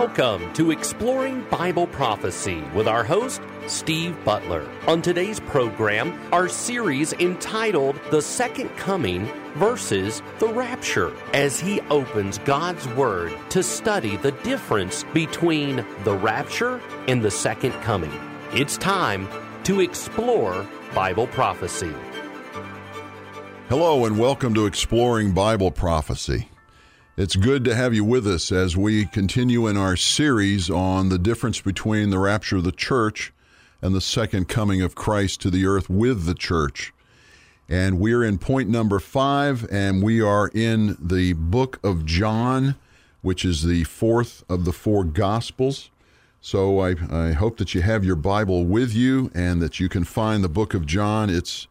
Welcome to Exploring Bible Prophecy with our host, Steve Butler. On today's program, our series entitled The Second Coming versus the Rapture, as he opens God's Word to study the difference between the rapture and the second coming. It's time to explore Bible prophecy. Hello, and welcome to Exploring Bible Prophecy. It's good to have you with us as we continue in our series on the difference between the rapture of the church and the second coming of Christ to the earth with the church. And we're in point number five, and we are in the book of John, which is the fourth of the four Gospels. So I, I hope that you have your Bible with you and that you can find the book of John. It's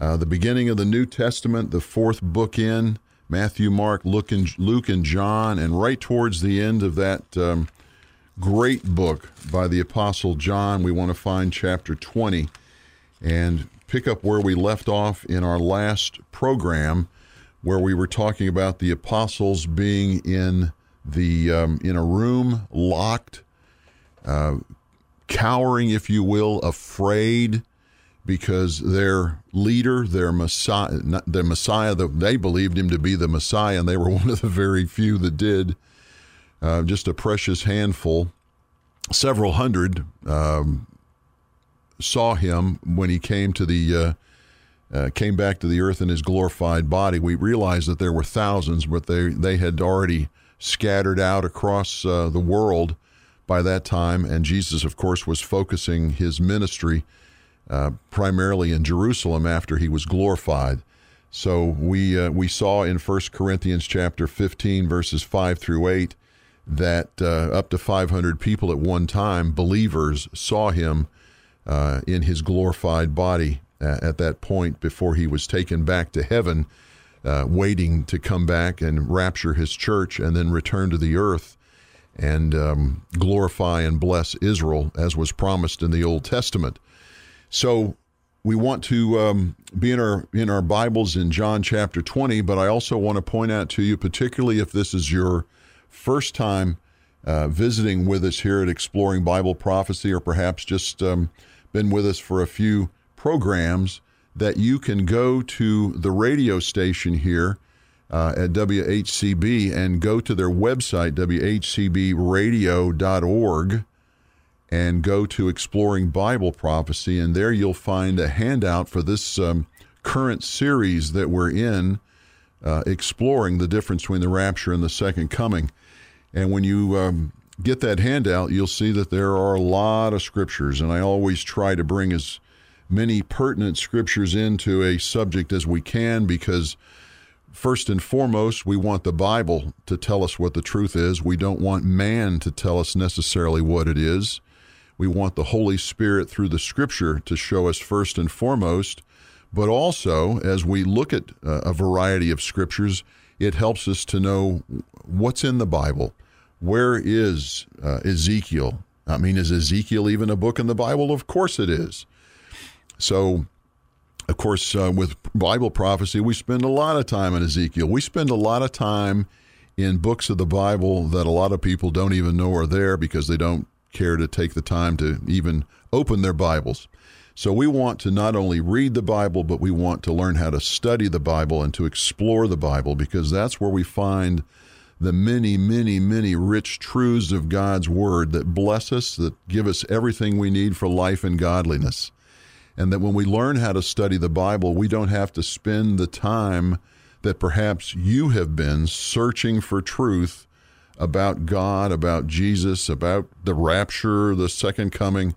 uh, the beginning of the New Testament, the fourth book in. Matthew, Mark, Luke, and, Luke, and John, and right towards the end of that um, great book by the Apostle John, we want to find chapter 20 and pick up where we left off in our last program, where we were talking about the apostles being in the um, in a room locked, uh, cowering, if you will, afraid because their leader, their Messiah, the Messiah, they believed him to be the Messiah, and they were one of the very few that did. Uh, just a precious handful. Several hundred um, saw him when he came to the uh, uh, came back to the earth in his glorified body. We realized that there were thousands, but they they had already scattered out across uh, the world by that time, and Jesus, of course, was focusing his ministry uh, primarily in Jerusalem after he was glorified. So we uh, we saw in 1 Corinthians chapter 15 verses 5 through 8 that uh, up to 500 people at one time believers saw him uh, in his glorified body at that point before he was taken back to heaven uh, waiting to come back and rapture his church and then return to the earth and um, glorify and bless Israel as was promised in the Old Testament. So we want to um, be in our in our Bibles in John chapter 20, but I also want to point out to you, particularly if this is your first time uh, visiting with us here at Exploring Bible Prophecy, or perhaps just um, been with us for a few programs, that you can go to the radio station here uh, at WHCB and go to their website, WHCBradio.org and go to Exploring Bible Prophecy, and there you'll find a handout for this um, current series that we're in, uh, exploring the difference between the rapture and the second coming. And when you um, get that handout, you'll see that there are a lot of scriptures, and I always try to bring as many pertinent scriptures into a subject as we can because. First and foremost, we want the Bible to tell us what the truth is. We don't want man to tell us necessarily what it is. We want the Holy Spirit through the Scripture to show us first and foremost, but also as we look at uh, a variety of Scriptures, it helps us to know what's in the Bible. Where is uh, Ezekiel? I mean, is Ezekiel even a book in the Bible? Of course it is. So, of course, uh, with Bible prophecy, we spend a lot of time in Ezekiel. We spend a lot of time in books of the Bible that a lot of people don't even know are there because they don't care to take the time to even open their Bibles. So we want to not only read the Bible, but we want to learn how to study the Bible and to explore the Bible because that's where we find the many, many, many rich truths of God's Word that bless us, that give us everything we need for life and godliness. And that when we learn how to study the Bible, we don't have to spend the time that perhaps you have been searching for truth about God, about Jesus, about the rapture, the second coming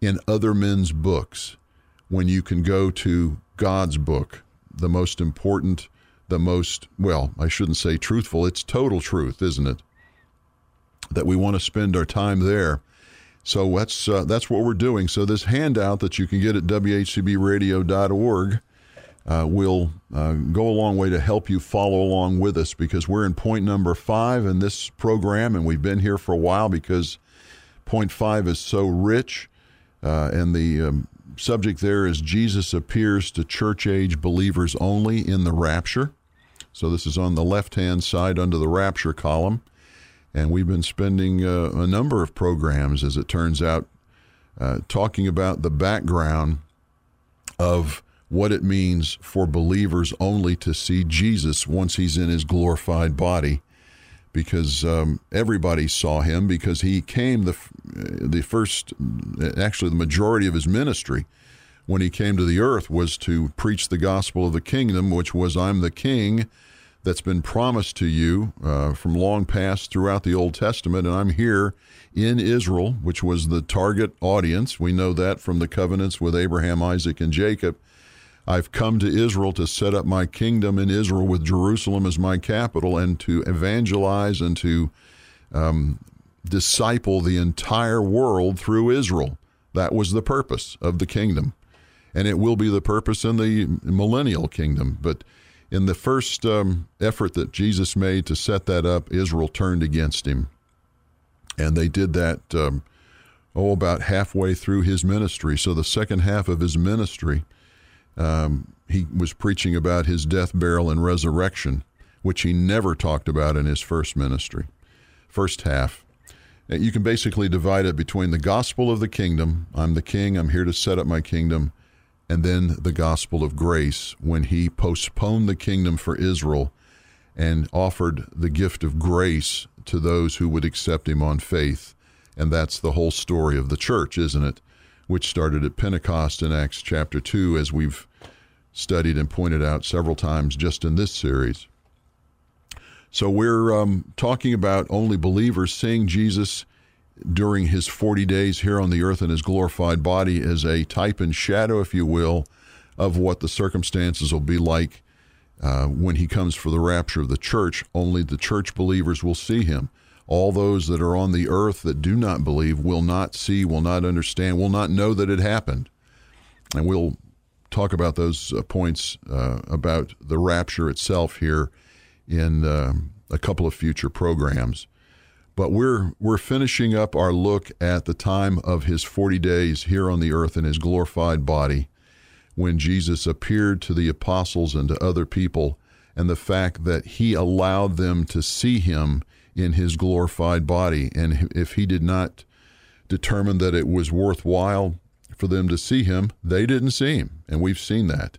in other men's books when you can go to God's book, the most important, the most, well, I shouldn't say truthful, it's total truth, isn't it? That we want to spend our time there. So that's uh, that's what we're doing. So this handout that you can get at whcbradio.org uh, will uh, go a long way to help you follow along with us because we're in point number five in this program, and we've been here for a while because point five is so rich. Uh, and the um, subject there is Jesus appears to church age believers only in the rapture. So this is on the left hand side under the rapture column. And we've been spending uh, a number of programs, as it turns out, uh, talking about the background of what it means for believers only to see Jesus once he's in his glorified body. Because um, everybody saw him, because he came the the first, actually the majority of his ministry, when he came to the earth, was to preach the gospel of the kingdom, which was I'm the king that's been promised to you uh, from long past throughout the Old Testament, and I'm here in Israel, which was the target audience. We know that from the covenants with Abraham, Isaac, and Jacob. I've come to Israel to set up my kingdom in Israel with Jerusalem as my capital and to evangelize and to um, disciple the entire world through Israel. That was the purpose of the kingdom. And it will be the purpose in the millennial kingdom. But in the first um, effort that Jesus made to set that up, Israel turned against him. And they did that, um, oh, about halfway through his ministry. So the second half of his ministry, um, he was preaching about his death, burial, and resurrection, which he never talked about in his first ministry, first half. You can basically divide it between the gospel of the kingdom I'm the king, I'm here to set up my kingdom and then the gospel of grace when he postponed the kingdom for Israel and offered the gift of grace to those who would accept him on faith. And that's the whole story of the church, isn't it? Which started at Pentecost in Acts chapter 2, as we've studied and pointed out several times just in this series. So we're um, talking about only believers seeing Jesus during his 40 days here on the earth in his glorified body as a type and shadow, if you will, of what the circumstances will be like uh, when he comes for the rapture of the church. Only the church believers will see him. All those that are on the earth that do not believe will not see, will not understand, will not know that it happened. And we'll talk about those uh, points uh, about the rapture itself here in uh, a couple of future programs. But we're we're finishing up our look at the time of his 40 days here on the earth in his glorified body when Jesus appeared to the apostles and to other people and the fact that he allowed them to see him in his glorified body and if he did not determine that it was worthwhile for them to see him, they didn't see him. And we've seen that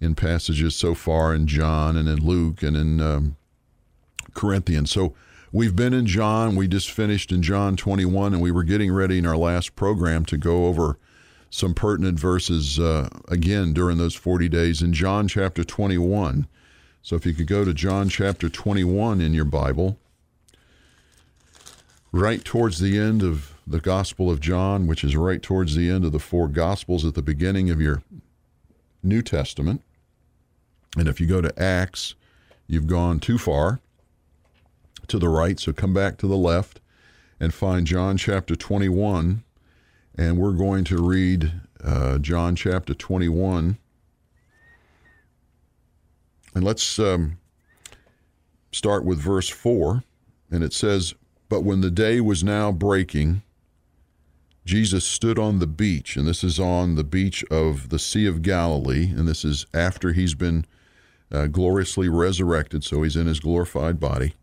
in passages so far in John and in Luke and in um, Corinthians. So We've been in John. We just finished in John 21, and we were getting ready in our last program to go over some pertinent verses uh, again during those 40 days in John chapter 21. So if you could go to John chapter 21 in your Bible, right towards the end of the Gospel of John, which is right towards the end of the four Gospels at the beginning of your New Testament. And if you go to Acts, you've gone too far to the right, so come back to the left and find John chapter 21. And we're going to read uh, John chapter 21. And let's um, start with verse 4. And it says, But when the day was now breaking, Jesus stood on the beach, and this is on the beach of the Sea of Galilee, and this is after he's been uh, gloriously resurrected, so he's in his glorified body.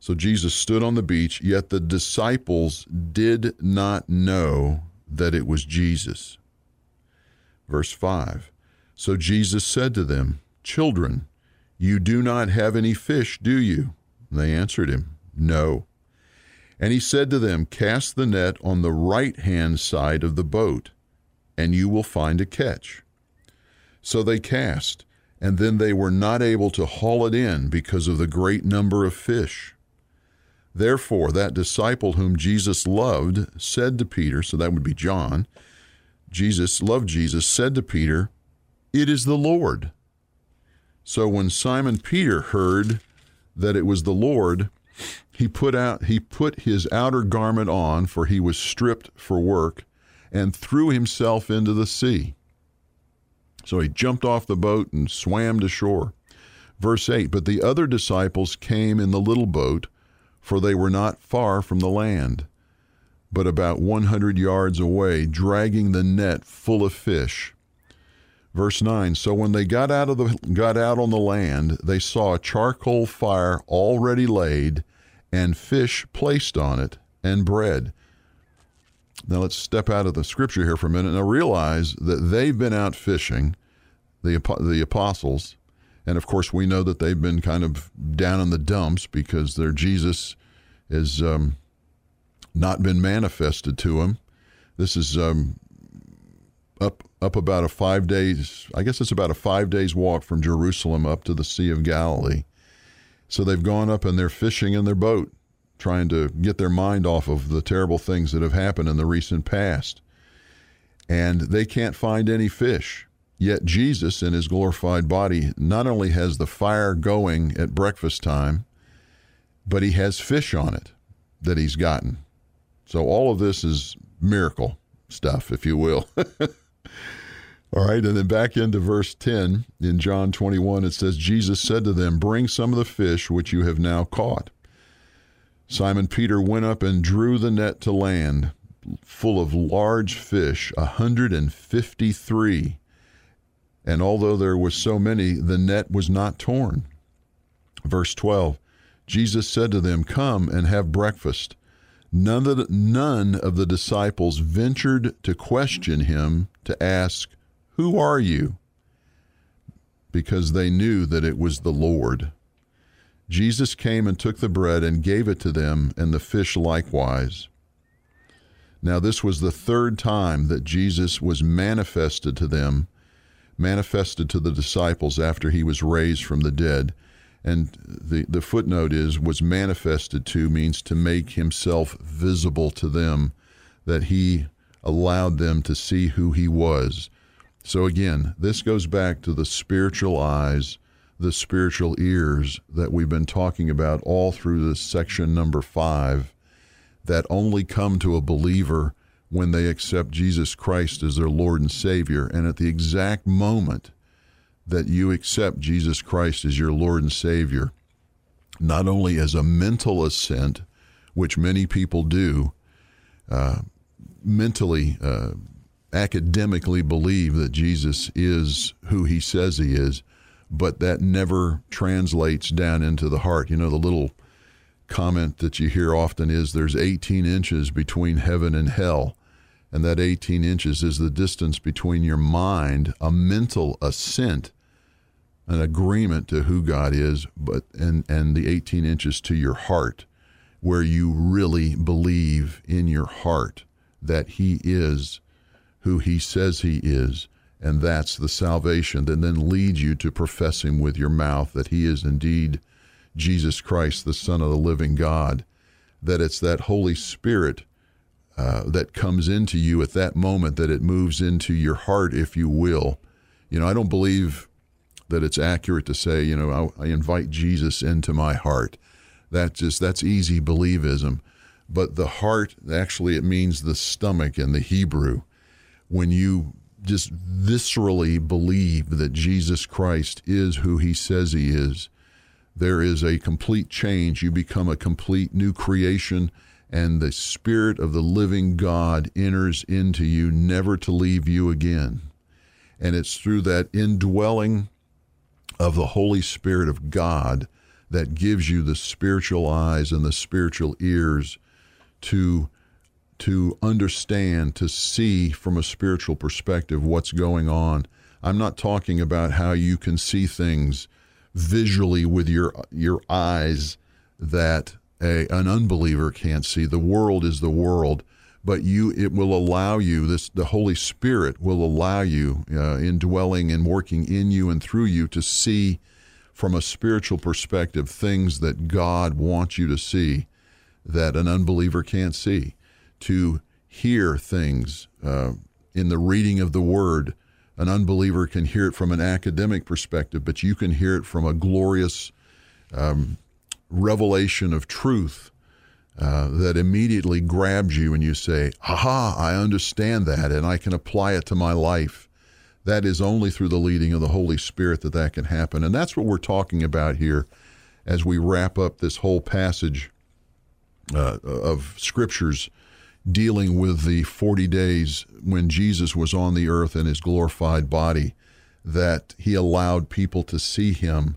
So Jesus stood on the beach, yet the disciples did not know that it was Jesus. Verse 5 So Jesus said to them, Children, you do not have any fish, do you? They answered him, No. And he said to them, Cast the net on the right hand side of the boat, and you will find a catch. So they cast, and then they were not able to haul it in because of the great number of fish. Therefore, that disciple whom Jesus loved said to Peter, so that would be John, Jesus loved Jesus, said to Peter, It is the Lord. So when Simon Peter heard that it was the Lord, he put out he put his outer garment on, for he was stripped for work, and threw himself into the sea. So he jumped off the boat and swam to shore. Verse 8 But the other disciples came in the little boat for they were not far from the land, but about 100 yards away, dragging the net full of fish. Verse 9 So when they got out, of the, got out on the land, they saw a charcoal fire already laid and fish placed on it, and bread. Now let's step out of the scripture here for a minute. Now realize that they've been out fishing, the the apostles, and of course we know that they've been kind of down in the dumps because their Jesus has um, not been manifested to them. This is um, up up about a five days. I guess it's about a five days walk from Jerusalem up to the Sea of Galilee. So they've gone up and they're fishing in their boat, trying to get their mind off of the terrible things that have happened in the recent past. And they can't find any fish. Yet Jesus, in his glorified body, not only has the fire going at breakfast time, but he has fish on it that he's gotten. So all of this is miracle stuff, if you will. All right, and then back into verse 10 in John 21, it says, Jesus said to them, Bring some of the fish which you have now caught. Simon Peter went up and drew the net to land, full of large fish, a 153. And although there was so many, the net was not torn. Verse 12 Jesus said to them, Come and have breakfast. None of, the, none of the disciples ventured to question him to ask, Who are you? Because they knew that it was the Lord. Jesus came and took the bread and gave it to them, and the fish likewise. Now, this was the third time that Jesus was manifested to them, manifested to the disciples after he was raised from the dead. And the, the footnote is was manifested to means to make himself visible to them, that he allowed them to see who he was. So again, this goes back to the spiritual eyes, the spiritual ears that we've been talking about all through this section number five, that only come to a believer when they accept Jesus Christ as their Lord and Savior. And at the exact moment that you accept Jesus Christ as your Lord and Savior, not only as a mental assent, which many people do, uh, mentally, uh, academically believe that Jesus is who he says he is, but that never translates down into the heart. You know, the little comment that you hear often is there's 18 inches between heaven and hell. And that 18 inches is the distance between your mind, a mental assent, an agreement to who God is, but and, and the 18 inches to your heart, where you really believe in your heart that He is who He says He is. And that's the salvation that then leads you to professing with your mouth that He is indeed Jesus Christ, the Son of the living God. That it's that Holy Spirit uh, that comes into you at that moment, that it moves into your heart, if you will. You know, I don't believe that it's accurate to say, you know, I, I invite Jesus into my heart. That's just that's easy believism. But the heart, actually, it means the stomach in the Hebrew. When you just viscerally believe that Jesus Christ is who he says he is, there is a complete change. You become a complete new creation, and the Spirit of the living God enters into you, never to leave you again. And it's through that indwelling of the Holy Spirit of God that gives you the spiritual eyes and the spiritual ears to to understand, to see from a spiritual perspective what's going on. I'm not talking about how you can see things visually with your your eyes that a, an unbeliever can't see. The world is the world, but you it will allow you this the Holy Spirit will allow you uh, indwelling and working in you and through you to see from a spiritual perspective things that God wants you to see that an unbeliever can't see, to hear things uh, in the reading of the Word. An unbeliever can hear it from an academic perspective, but you can hear it from a glorious um, revelation of truth uh, that immediately grabs you and you say, Aha, I understand that and I can apply it to my life. That is only through the leading of the Holy Spirit that that can happen. And that's what we're talking about here as we wrap up this whole passage uh, of scriptures dealing with the 40 days when Jesus was on the earth in his glorified body, that he allowed people to see him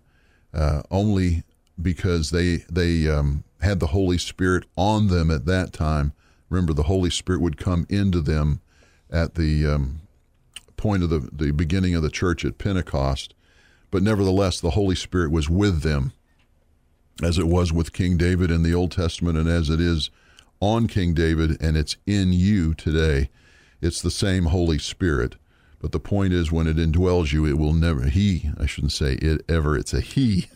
uh, only because they they um, had the Holy Spirit on them at that time. Remember, the Holy Spirit would come into them at the um, point of the, the beginning of the church at Pentecost. But nevertheless, the Holy Spirit was with them, as it was with King David in the Old Testament and as it is on King David, and it's in you today. It's the same Holy Spirit. But the point is, when it indwells you, it will never, he, I shouldn't say it ever, it's a he,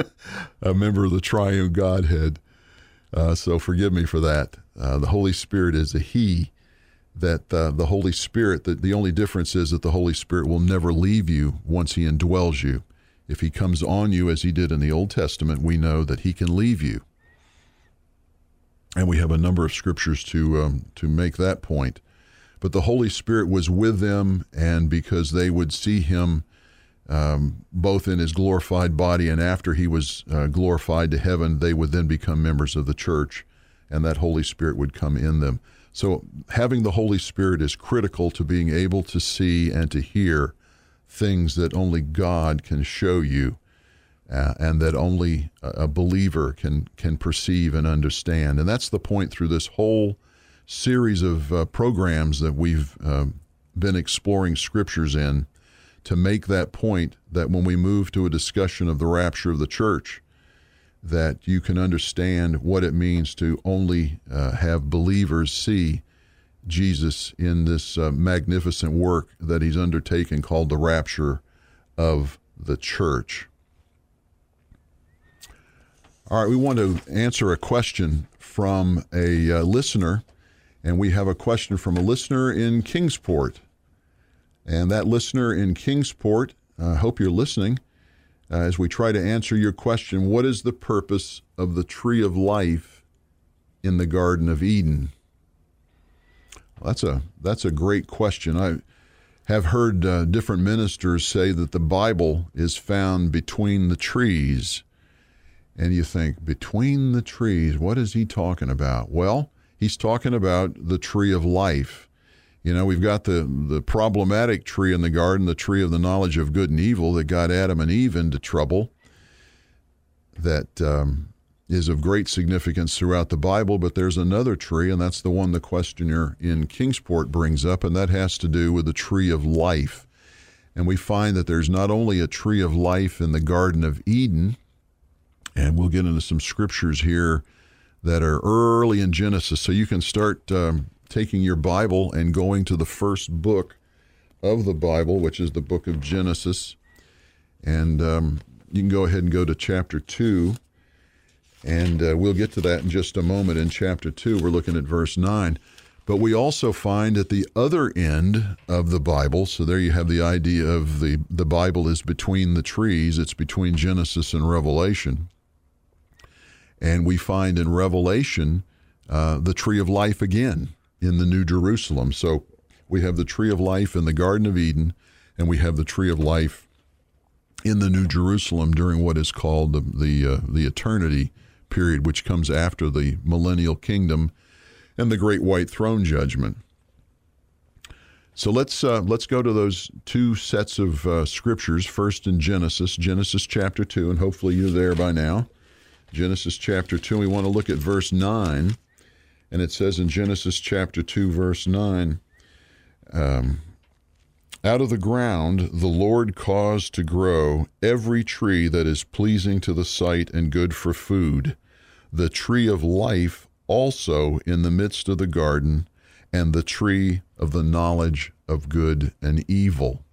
a member of the triune Godhead. Uh, so forgive me for that. Uh, the Holy Spirit is a he, that uh, the Holy Spirit, the only difference is that the Holy Spirit will never leave you once he indwells you. If he comes on you as he did in the Old Testament, we know that he can leave you. And we have a number of scriptures to, um, to make that point but the Holy Spirit was with them, and because they would see him um, both in his glorified body and after he was uh, glorified to heaven, they would then become members of the church, and that Holy Spirit would come in them. So, having the Holy Spirit is critical to being able to see and to hear things that only God can show you. Uh, and that only a believer can can perceive and understand, and that's the point through this whole series of uh, programs that we've uh, been exploring scriptures in to make that point that when we move to a discussion of the rapture of the church, that you can understand what it means to only uh, have believers see Jesus in this uh, magnificent work that he's undertaken called the rapture of the church. All right, we want to answer a question from a uh, listener and we have a question from a listener in Kingsport. And that listener in Kingsport, I uh, hope you're listening uh, as we try to answer your question what is the purpose of the tree of life in the Garden of Eden? Well, that's a that's a great question. I have heard uh, different ministers say that the Bible is found between the trees. And you think, between the trees, what is he talking about? Well, he's talking about the tree of life. You know, we've got the, the problematic tree in the garden, the tree of the knowledge of good and evil that got Adam and Eve into trouble, that um, is of great significance throughout the Bible. But there's another tree, and that's the one the questioner in Kingsport brings up, and that has to do with the tree of life. And we find that there's not only a tree of life in the Garden of Eden, and we'll get into some scriptures here that are early in Genesis. So you can start um, taking your Bible and going to the first book of the Bible, which is the book of Genesis. And um, you can go ahead and go to chapter 2. And uh, we'll get to that in just a moment. In chapter 2, we're looking at verse 9. But we also find at the other end of the Bible, so there you have the idea of the, the Bible is between the trees, it's between Genesis and Revelation. And we find in Revelation uh, the tree of life again in the New Jerusalem. So we have the tree of life in the Garden of Eden, and we have the tree of life in the New Jerusalem during what is called the the, uh, the eternity period, which comes after the millennial kingdom and the great white throne judgment. So let's uh, let's go to those two sets of uh, scriptures. First in Genesis, Genesis chapter two, and hopefully you're there by now. Genesis chapter 2. We want to look at verse 9. And it says in Genesis chapter 2, verse 9, um, out of the ground the Lord caused to grow every tree that is pleasing to the sight and good for food, the tree of life also in the midst of the garden, and the tree of the knowledge of good and evil.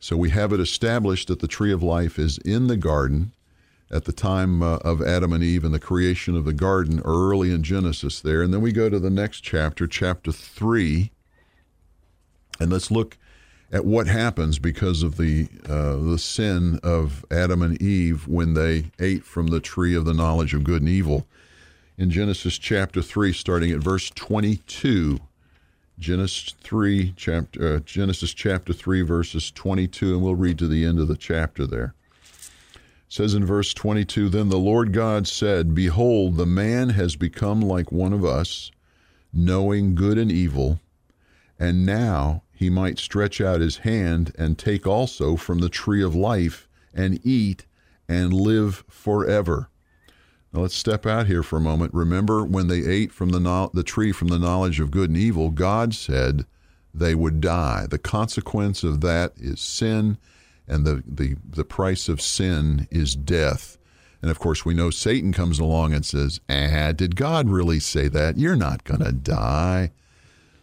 So we have it established that the tree of life is in the garden at the time uh, of Adam and Eve and the creation of the garden early in Genesis there. And then we go to the next chapter, chapter 3, and let's look at what happens because of the uh, the sin of Adam and Eve when they ate from the tree of the knowledge of good and evil. In Genesis chapter 3 starting at verse 22, Genesis 3 chapter uh, Genesis chapter 3 verses 22 and we'll read to the end of the chapter there says in verse 22 Then the Lord God said, Behold, the man has become like one of us, knowing good and evil, and now he might stretch out his hand and take also from the tree of life and eat and live forever. Now let's step out here for a moment. Remember when they ate from the, no- the tree from the knowledge of good and evil, God said they would die. The consequence of that is sin, and the, the, the price of sin is death. And of course, we know Satan comes along and says, Ah, did God really say that? You're not going to die.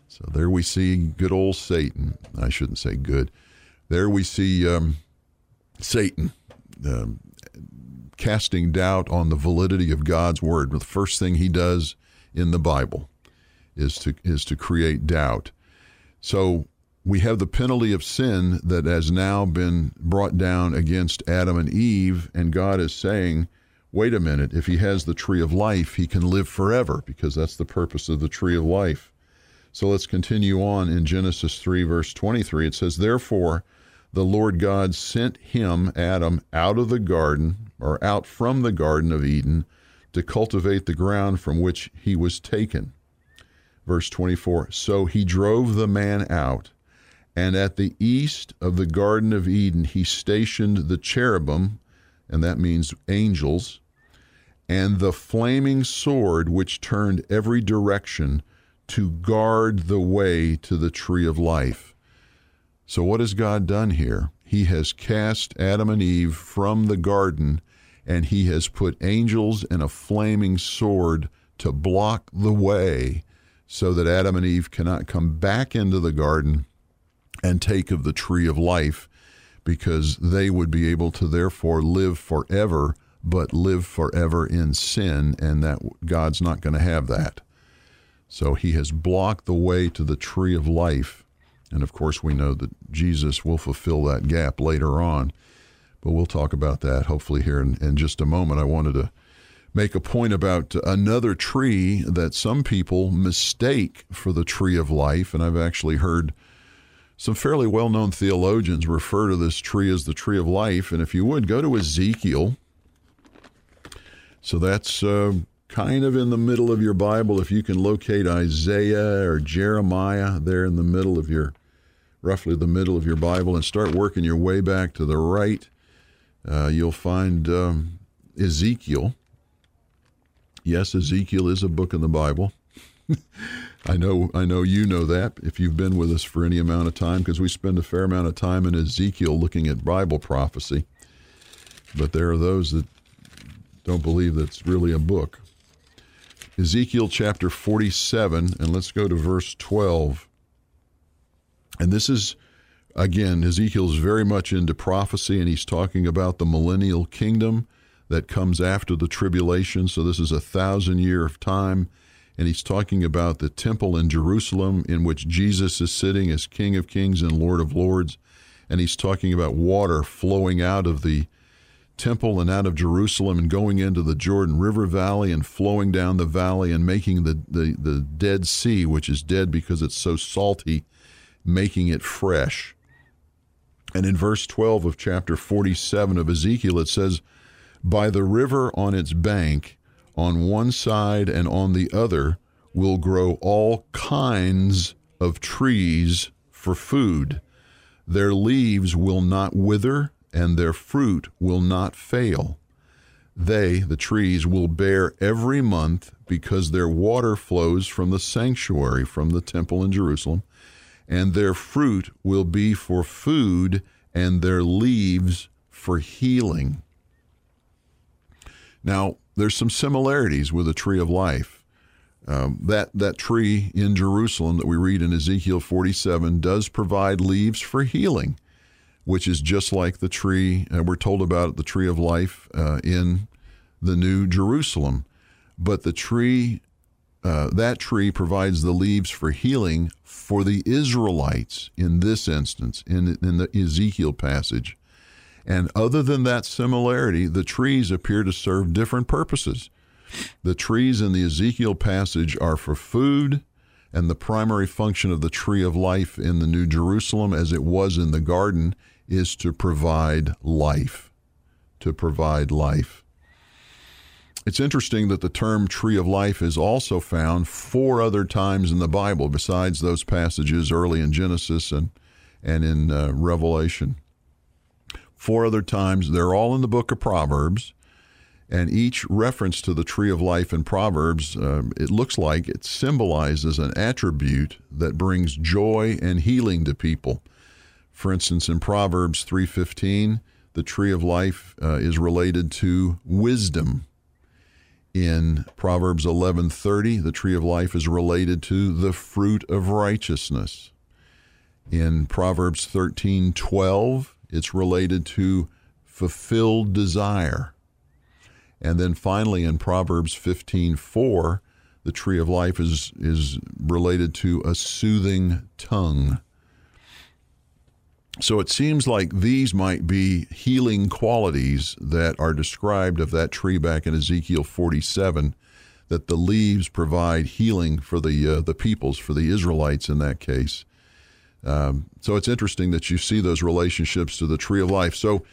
So there we see good old Satan. I shouldn't say good. There we see um, Satan um, casting doubt on the validity of God's word. The first thing he does in the Bible is to is to create doubt. So we have the penalty of sin that has now been brought down against Adam and Eve, and God is saying, wait a minute, if he has the tree of life, he can live forever because that's the purpose of the tree of life. So let's continue on in Genesis 3, verse 23. It says, Therefore, the Lord God sent him, Adam, out of the garden, or out from the Garden of Eden, to cultivate the ground from which he was taken. Verse 24 So he drove the man out, and at the east of the Garden of Eden he stationed the cherubim, and that means angels, and the flaming sword which turned every direction to guard the way to the tree of life. So, what has God done here? He has cast Adam and Eve from the garden, and he has put angels and a flaming sword to block the way so that Adam and Eve cannot come back into the garden and take of the tree of life because they would be able to therefore live forever but live forever in sin and that God's not going to have that. So he has blocked the way to the tree of life. And of course, we know that Jesus will fulfill that gap later on. But we'll talk about that hopefully here in, in just a moment. I wanted to make a point about another tree that some people mistake for the tree of life. And I've actually heard some fairly well known theologians refer to this tree as the tree of life. And if you would, go to Ezekiel. So that's uh, kind of in the middle of your Bible. If you can locate Isaiah or Jeremiah there in the middle of your, roughly the middle of your Bible, and start working your way back to the right, uh, you'll find um, Ezekiel. Yes, Ezekiel is a book in the Bible. I know, I know you know that if you've been with us for any amount of time, because we spend a fair amount of time in Ezekiel looking at Bible prophecy. But there are those that don't believe that's really a book. Ezekiel chapter 47, and let's go to verse 12. And this is, again, Ezekiel is very much into prophecy, and he's talking about the millennial kingdom that comes after the tribulation. So this is a thousand year of time. And he's talking about the temple in Jerusalem in which Jesus is sitting as King of Kings and Lord of Lords. And he's talking about water flowing out of the temple and out of Jerusalem and going into the Jordan River Valley and flowing down the valley and making the, the, the Dead Sea, which is dead because it's so salty, making it fresh. And in verse 12 of chapter 47 of Ezekiel, it says, By the river on its bank, on one side and on the other, will grow all kinds of trees for food. Their leaves will not wither, and their fruit will not fail. They, the trees, will bear every month because their water flows from the sanctuary, from the temple in Jerusalem, and their fruit will be for food, and their leaves for healing. Now, there's some similarities with the tree of life. Um, that that tree in Jerusalem that we read in Ezekiel 47 does provide leaves for healing which is just like the tree uh, we're told about the tree of life uh, in the New Jerusalem. But the tree, uh, that tree provides the leaves for healing for the Israelites in this instance, in, in the Ezekiel passage. And other than that similarity, the trees appear to serve different purposes. The trees in the Ezekiel passage are for food, and the primary function of the tree of life in the New Jerusalem, as it was in the garden, is to provide life. To provide life. It's interesting that the term tree of life is also found four other times in the Bible, besides those passages early in Genesis and, and in uh, Revelation. Four other times. They're all in the book of Proverbs. And each reference to the tree of life in Proverbs, uh, it looks like it symbolizes an attribute that brings joy and healing to people. For instance, in Proverbs 3:15, the tree of life uh, is related to wisdom. In Proverbs 11:30, the tree of life is related to the fruit of righteousness. In Proverbs 13:12, it's related to fulfilled desire. And then finally in Proverbs 15:4, the tree of life is is related to a soothing tongue. So it seems like these might be healing qualities that are described of that tree back in Ezekiel 47 that the leaves provide healing for the uh, the peoples for the Israelites in that case. Um, so it's interesting that you see those relationships to the tree of life. So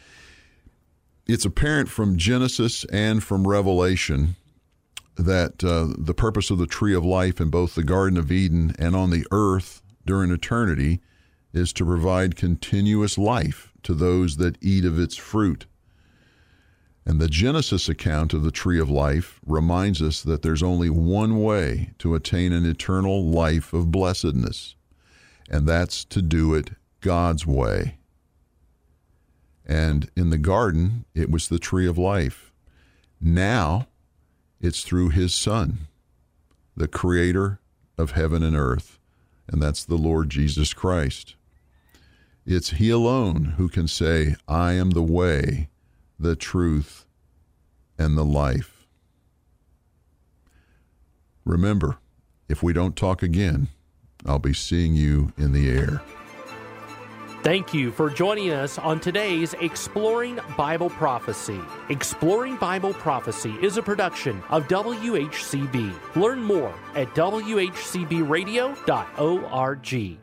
it's apparent from Genesis and from Revelation that uh, the purpose of the tree of life in both the Garden of Eden and on the earth during eternity is to provide continuous life to those that eat of its fruit. And the Genesis account of the tree of life reminds us that there's only one way to attain an eternal life of blessedness, and that's to do it God's way. And in the garden, it was the tree of life. Now, it's through his Son, the creator of heaven and earth, and that's the Lord Jesus Christ. It's he alone who can say, I am the way, the truth, and the life. Remember, if we don't talk again, I'll be seeing you in the air. Thank you for joining us on today's Exploring Bible Prophecy. Exploring Bible Prophecy is a production of WHCB. Learn more at WHCBradio.org.